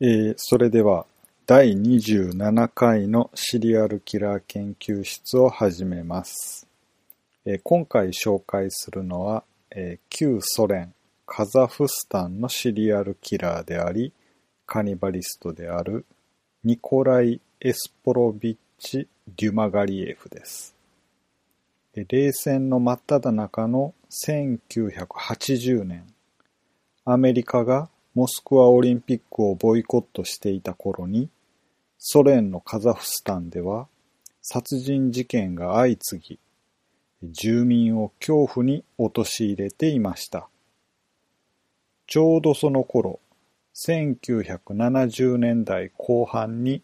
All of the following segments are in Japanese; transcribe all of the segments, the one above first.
えーそれでは第27回のシリアルキラー研究室を始めます。えー今回紹介するのは、えー旧ソ連カザフスタンのシリアルキラーでありカニバリストであるニコライ・エスポロビッチ・デュマガリエフです。冷戦の真っ只中の1980年アメリカがモスクワオリンピックをボイコットしていた頃に、ソ連のカザフスタンでは殺人事件が相次ぎ、住民を恐怖に陥れていました。ちょうどその頃、1970年代後半に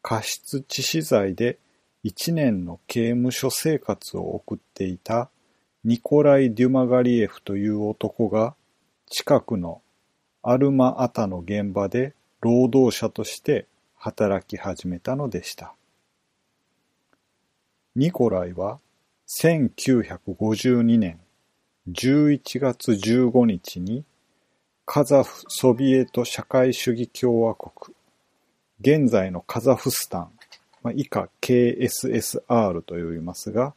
過失致死罪で1年の刑務所生活を送っていたニコライ・デュマガリエフという男が近くのアルマアタの現場で労働者として働き始めたのでした。ニコライは1952年11月15日にカザフソビエト社会主義共和国、現在のカザフスタン、まあ、以下 KSSR と呼びますが、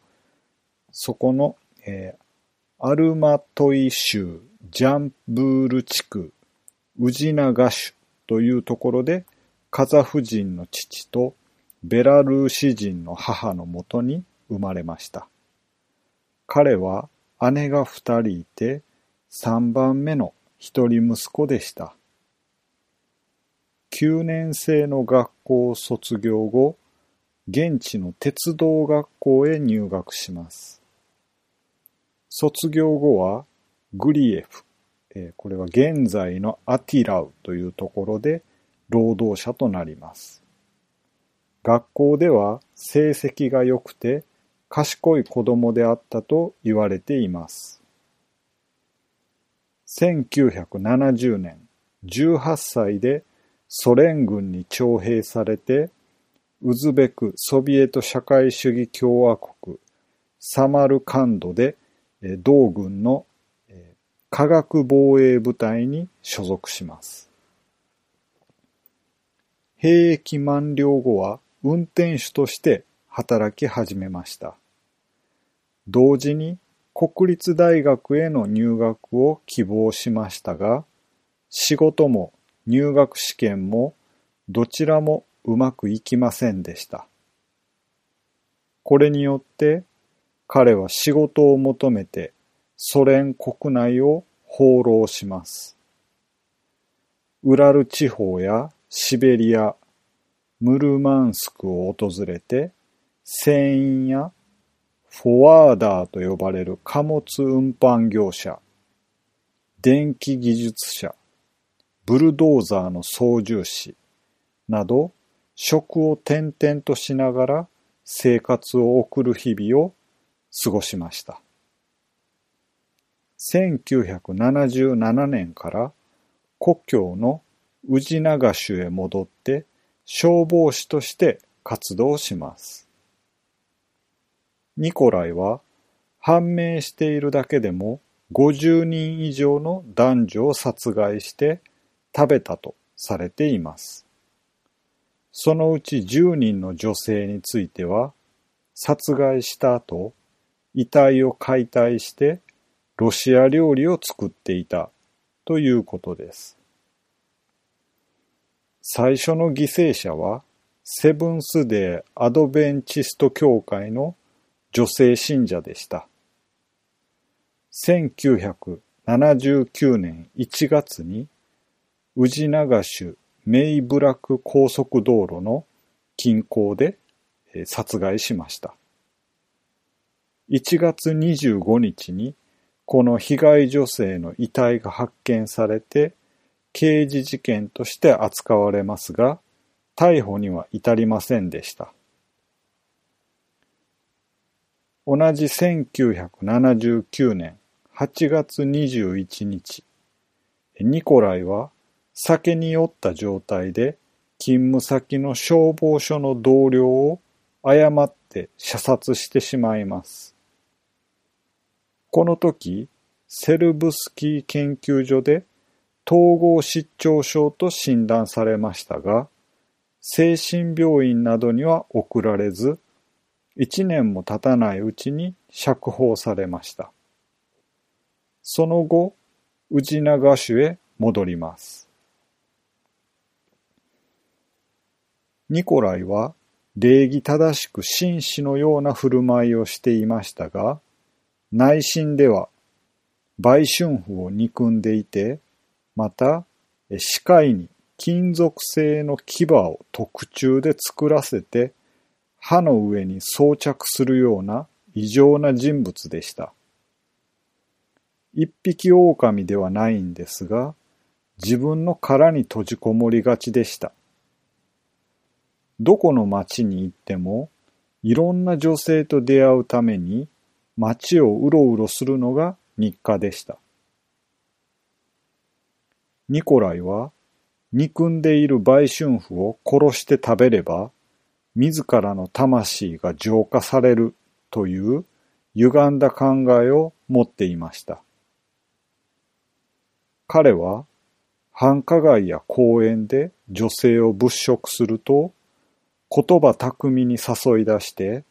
そこの、えーアルマトイ州ジャンブール地区ウジナガシュというところでカザフ人の父とベラルーシ人の母のもとに生まれました。彼は姉が二人いて三番目の一人息子でした。9年生の学校を卒業後、現地の鉄道学校へ入学します。卒業後はグリエフ、えこれは現在のアティラウというところで労働者となります。学校では成績が良くて賢い子供であったと言われています。1970年、18歳でソ連軍に徴兵されて、ウズベクソビエト社会主義共和国サマルカンドで同軍の化学防衛部隊に所属します。兵役満了後は運転手として働き始めました。同時に国立大学への入学を希望しましたが、仕事も入学試験もどちらもうまくいきませんでした。これによって彼は仕事を求めてソ連国内を放浪します。ウラル地方やシベリア、ムルマンスクを訪れて、船員やフォワーダーと呼ばれる貨物運搬業者、電気技術者、ブルドーザーの操縦士など、職を転々としながら生活を送る日々を過ごしました。1977年から故郷の宇治長州へ戻って消防士として活動します。ニコライは判明しているだけでも50人以上の男女を殺害して食べたとされています。そのうち10人の女性については殺害した後、遺体を解体してロシア料理を作っていたということです。最初の犠牲者はセブンスデーアドベンチスト教会の女性信者でした。1979年1月に宇治長州メイブラク高速道路の近郊で殺害しました。1月25日にこの被害女性の遺体が発見されて刑事事件として扱われますが逮捕には至りませんでした。同じ1979年8月21日、ニコライは酒に酔った状態で勤務先の消防署の同僚を誤って射殺してしまいます。この時、セルブスキー研究所で統合失調症と診断されましたが、精神病院などには送られず、一年も経たないうちに釈放されました。その後、宇治長州へ戻ります。ニコライは礼儀正しく紳士のような振る舞いをしていましたが、内心では売春婦を憎んでいて、また、視界に金属製の牙を特注で作らせて、歯の上に装着するような異常な人物でした。一匹狼ではないんですが、自分の殻に閉じこもりがちでした。どこの町に行っても、いろんな女性と出会うために、街をうろうろするのが日課でした。ニコライは、憎んでいる売春婦を殺して食べれば、自らの魂が浄化されるという歪んだ考えを持っていました。彼は繁華街や公園で女性を物色すると言葉巧みに誘い出して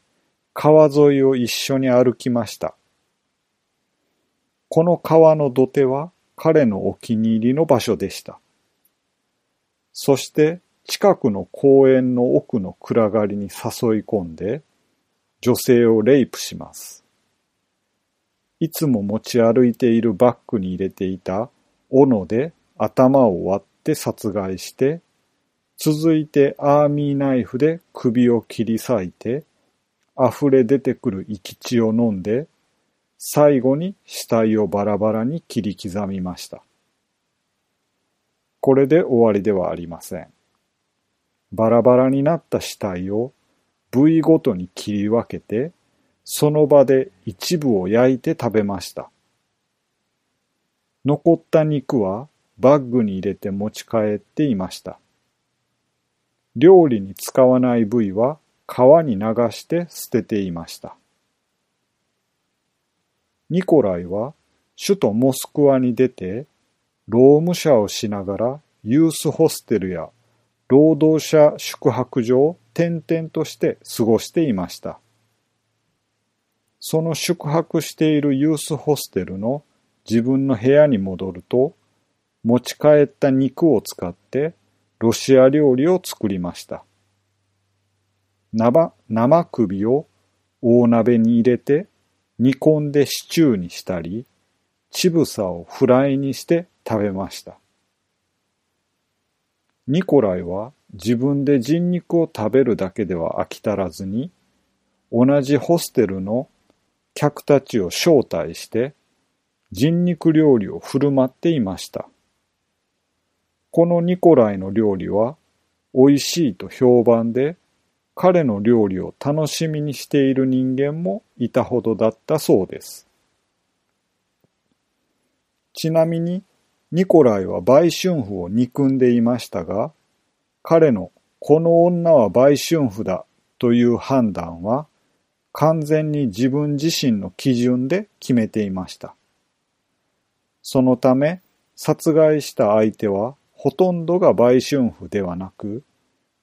川沿いを一緒に歩きました。この川の土手は彼のお気に入りの場所でした。そして近くの公園の奥の暗がりに誘い込んで女性をレイプします。いつも持ち歩いているバッグに入れていた斧で頭を割って殺害して、続いてアーミーナイフで首を切り裂いて、溢れ出てくる生き血を飲んで、最後に死体をバラバラに切り刻みました。これで終わりではありません。バラバラになった死体を部位ごとに切り分けて、その場で一部を焼いて食べました。残った肉はバッグに入れて持ち帰っていました。料理に使わない部位は川に流して捨てていました。ニコライは首都モスクワに出て、労務者をしながらユースホステルや労働者宿泊所を転々として過ごしていました。その宿泊しているユースホステルの自分の部屋に戻ると、持ち帰った肉を使ってロシア料理を作りました。生、生首を大鍋に入れて煮込んでシチューにしたり、ちぶさをフライにして食べました。ニコライは自分で人肉を食べるだけでは飽き足らずに、同じホステルの客たちを招待して人肉料理を振る舞っていました。このニコライの料理は美味しいと評判で、彼の料理を楽しみにしている人間もいたほどだったそうです。ちなみに、ニコライは売春婦を憎んでいましたが、彼のこの女は売春婦だという判断は完全に自分自身の基準で決めていました。そのため、殺害した相手はほとんどが売春婦ではなく、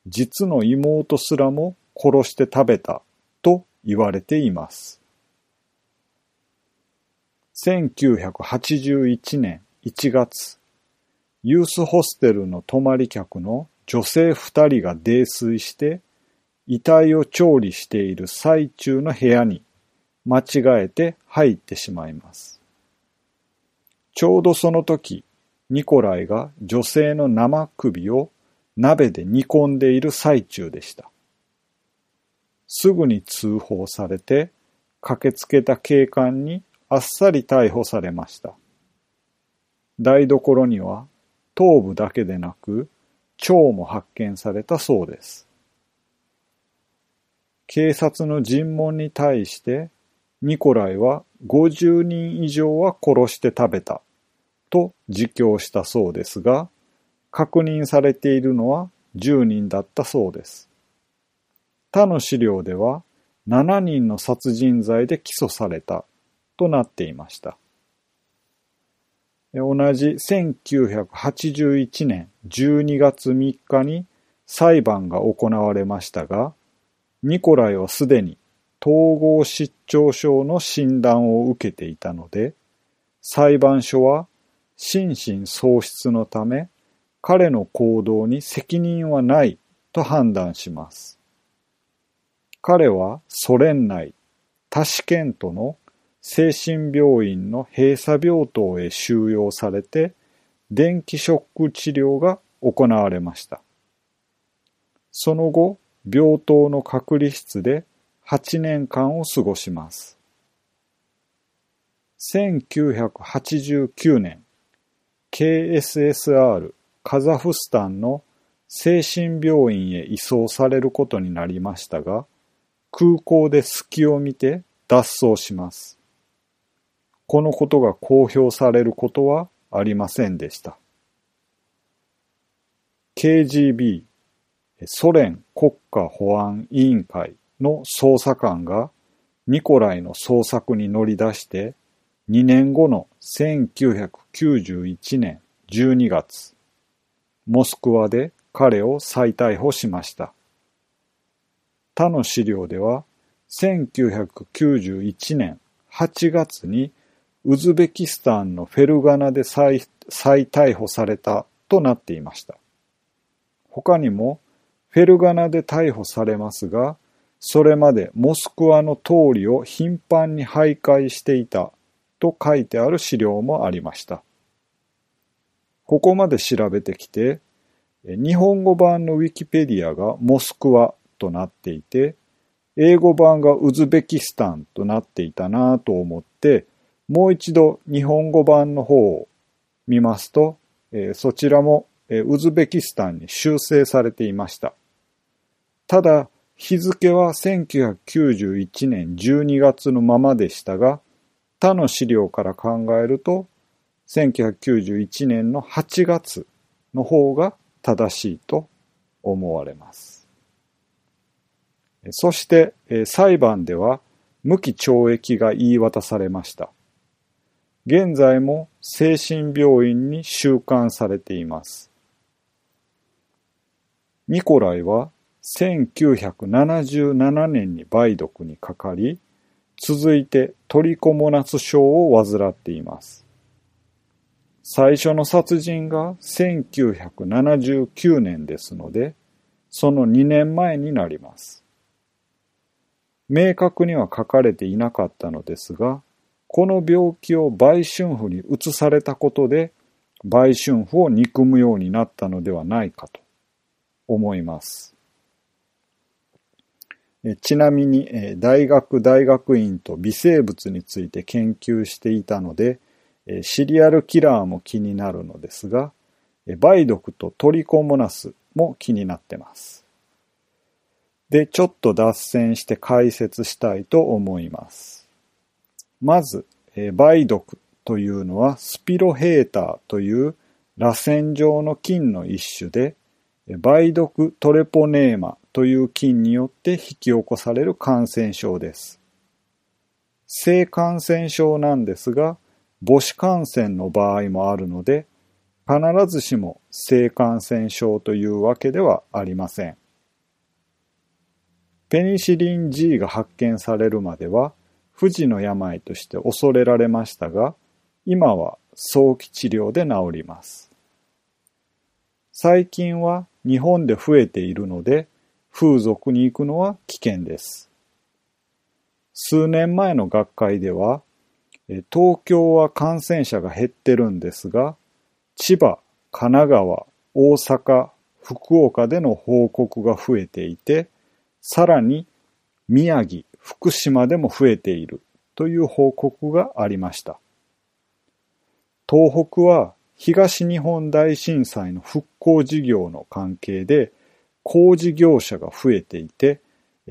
実の妹すらも殺して食べたと言われています。1981年1月、ユースホステルの泊まり客の女性二人が泥酔して遺体を調理している最中の部屋に間違えて入ってしまいます。ちょうどその時、ニコライが女性の生首を鍋で煮込んでいる最中でした。すぐに通報されて、駆けつけた警官にあっさり逮捕されました。台所には頭部だけでなく腸も発見されたそうです。警察の尋問に対してニコライは50人以上は殺して食べたと自供したそうですが、確認されているのは10人だったそうです。他の資料では7人の殺人罪で起訴されたとなっていました。同じ1981年12月3日に裁判が行われましたが、ニコライはすでに統合失調症の診断を受けていたので、裁判所は心神喪失のため彼の行動に責任はないと判断します。彼はソ連内タシケントの精神病院の閉鎖病棟へ収容されて電気ショック治療が行われました。その後、病棟の隔離室で8年間を過ごします。1989年、KSSR カザフスタンの精神病院へ移送されることになりましたが、空港で隙を見て脱走します。このことが公表されることはありませんでした。KGB ソ連国家保安委員会の捜査官がニコライの捜索に乗り出して2年後の1991年12月、モスクワで彼を再逮捕しました。他の資料では1991年8月にウズベキスタンのフェルガナで再逮捕されたとなっていました。他にもフェルガナで逮捕されますが、それまでモスクワの通りを頻繁に徘徊していたと書いてある資料もありました。ここまで調べてきて、日本語版のウィキペディアがモスクワとなっていて、英語版がウズベキスタンとなっていたなぁと思って、もう一度日本語版の方を見ますと、そちらも、ウズベキスタンに修正されていました。ただ、日付は1991年12月のままでしたが、他の資料から考えると、1991年の8月の方が正しいと思われます。そして、裁判では無期懲役が言い渡されました。現在も精神病院に収監されています。ニコライは1977年に梅毒にかかり、続いてトリコモナス症を患っています。最初の殺人が1979年ですので、その2年前になります。明確には書かれていなかったのですが、この病気を売春婦に移されたことで、売春婦を憎むようになったのではないかと思います。ちなみに大学大学院と微生物について研究していたので、シリアルキラーも気になるのですが、梅毒とトリコモナスも気になってます。で、ちょっと脱線して解説したいと思います。まず、梅毒というのはスピロヘーターという螺旋状の菌の一種で、梅毒トレポネーマという菌によって引き起こされる感染症です。性感染症なんですが、母子感染の場合もあるので、必ずしも性感染症というわけではありません。ペニシリン G が発見されるまでは、不治の病として恐れられましたが、今は早期治療で治ります。最近は日本で増えているので、風俗に行くのは危険です。数年前の学会では、東京は感染者が減ってるんですが、千葉、神奈川、大阪、福岡での報告が増えていて、さらに宮城、福島でも増えているという報告がありました。東北は東日本大震災の復興事業の関係で工事業者が増えていて、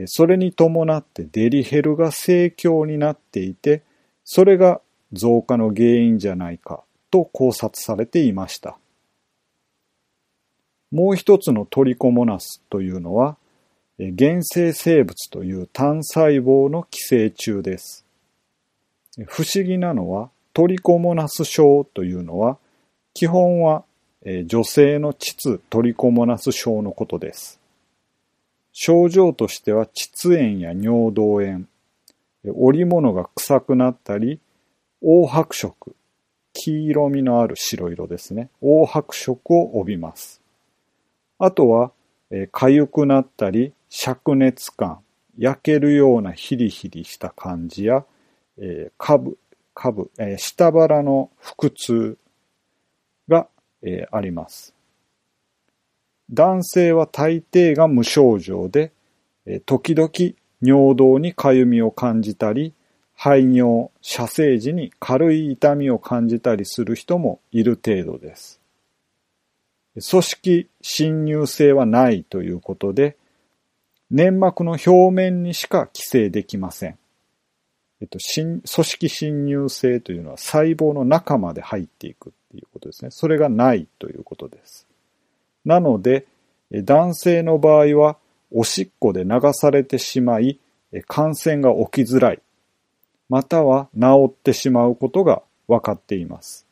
それに伴ってデリヘルが盛況になっていて、それが増加の原因じゃないかと考察されていました。もう一つのトリコモナスというのは、原生生物という単細胞の寄生虫です。不思議なのは、トリコモナス症というのは、基本は、女性の膣トリコモナス症のことです。症状としては膣炎や尿道炎、織物が臭くなったり、黄白色、黄色みのある白色ですね。黄白色を帯びます。あとは、えー、痒くなったり、灼熱感、焼けるようなヒリヒリした感じや、えー、下部、下部、えー、下腹の腹痛が、えー、あります。男性は大抵が無症状で、えー、時々尿道にかゆみを感じたり、排尿、射精時に軽い痛みを感じたりする人もいる程度です。組織侵入性はないということで、粘膜の表面にしか寄生できません。えっと、組織侵入性というのは細胞の中まで入っていくっていうことですね。それがないということです。なので、男性の場合は、おしっこで流されてしまい、感染が起きづらい、または治ってしまうことが分かっています。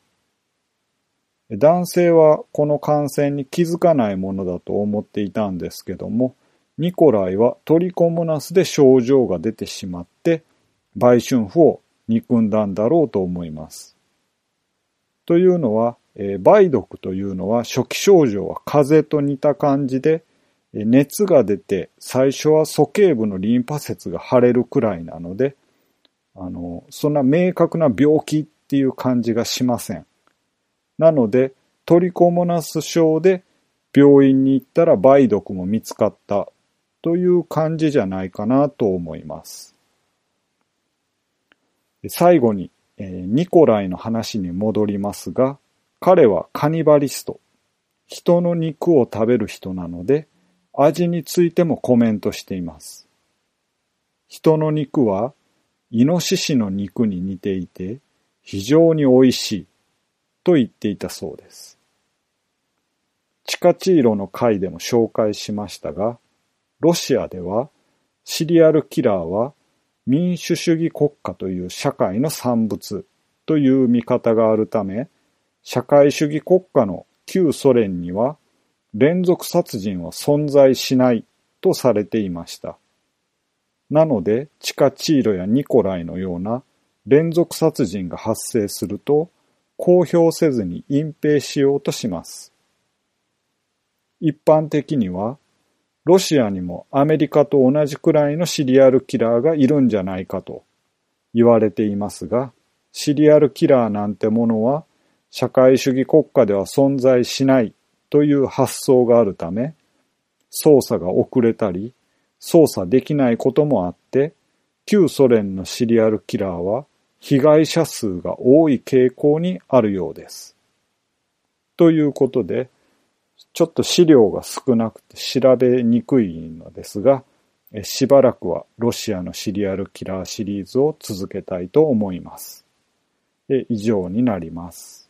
男性はこの感染に気づかないものだと思っていたんですけども、ニコライはトリコモナスで症状が出てしまって、売春婦を憎んだんだろうと思います。というのは、え、梅毒というのは初期症状は風邪と似た感じで、熱が出て最初は鼠径部のリンパ節が腫れるくらいなので、あの、そんな明確な病気っていう感じがしません。なので、トリコモナス症で病院に行ったら梅毒も見つかったという感じじゃないかなと思います。最後に、えー、ニコライの話に戻りますが、彼はカニバリスト。人の肉を食べる人なので、味についてもコメントしています。人の肉は、イノシシの肉に似ていて、非常に美味しい。と言っていたそうです。チカチーロの回でも紹介しましたが、ロシアではシリアルキラーは民主主義国家という社会の産物という見方があるため、社会主義国家の旧ソ連には連続殺人は存在しないとされていました。なので、チカチーロやニコライのような連続殺人が発生すると、公表せずに隠蔽しようとします。一般的には、ロシアにもアメリカと同じくらいのシリアルキラーがいるんじゃないかと言われていますが、シリアルキラーなんてものは社会主義国家では存在しないという発想があるため、捜査が遅れたり、捜査できないこともあって、旧ソ連のシリアルキラーは被害者数が多い傾向にあるようです。ということで、ちょっと資料が少なくて調べにくいのですが、しばらくはロシアのシリアルキラーシリーズを続けたいと思います。以上になります。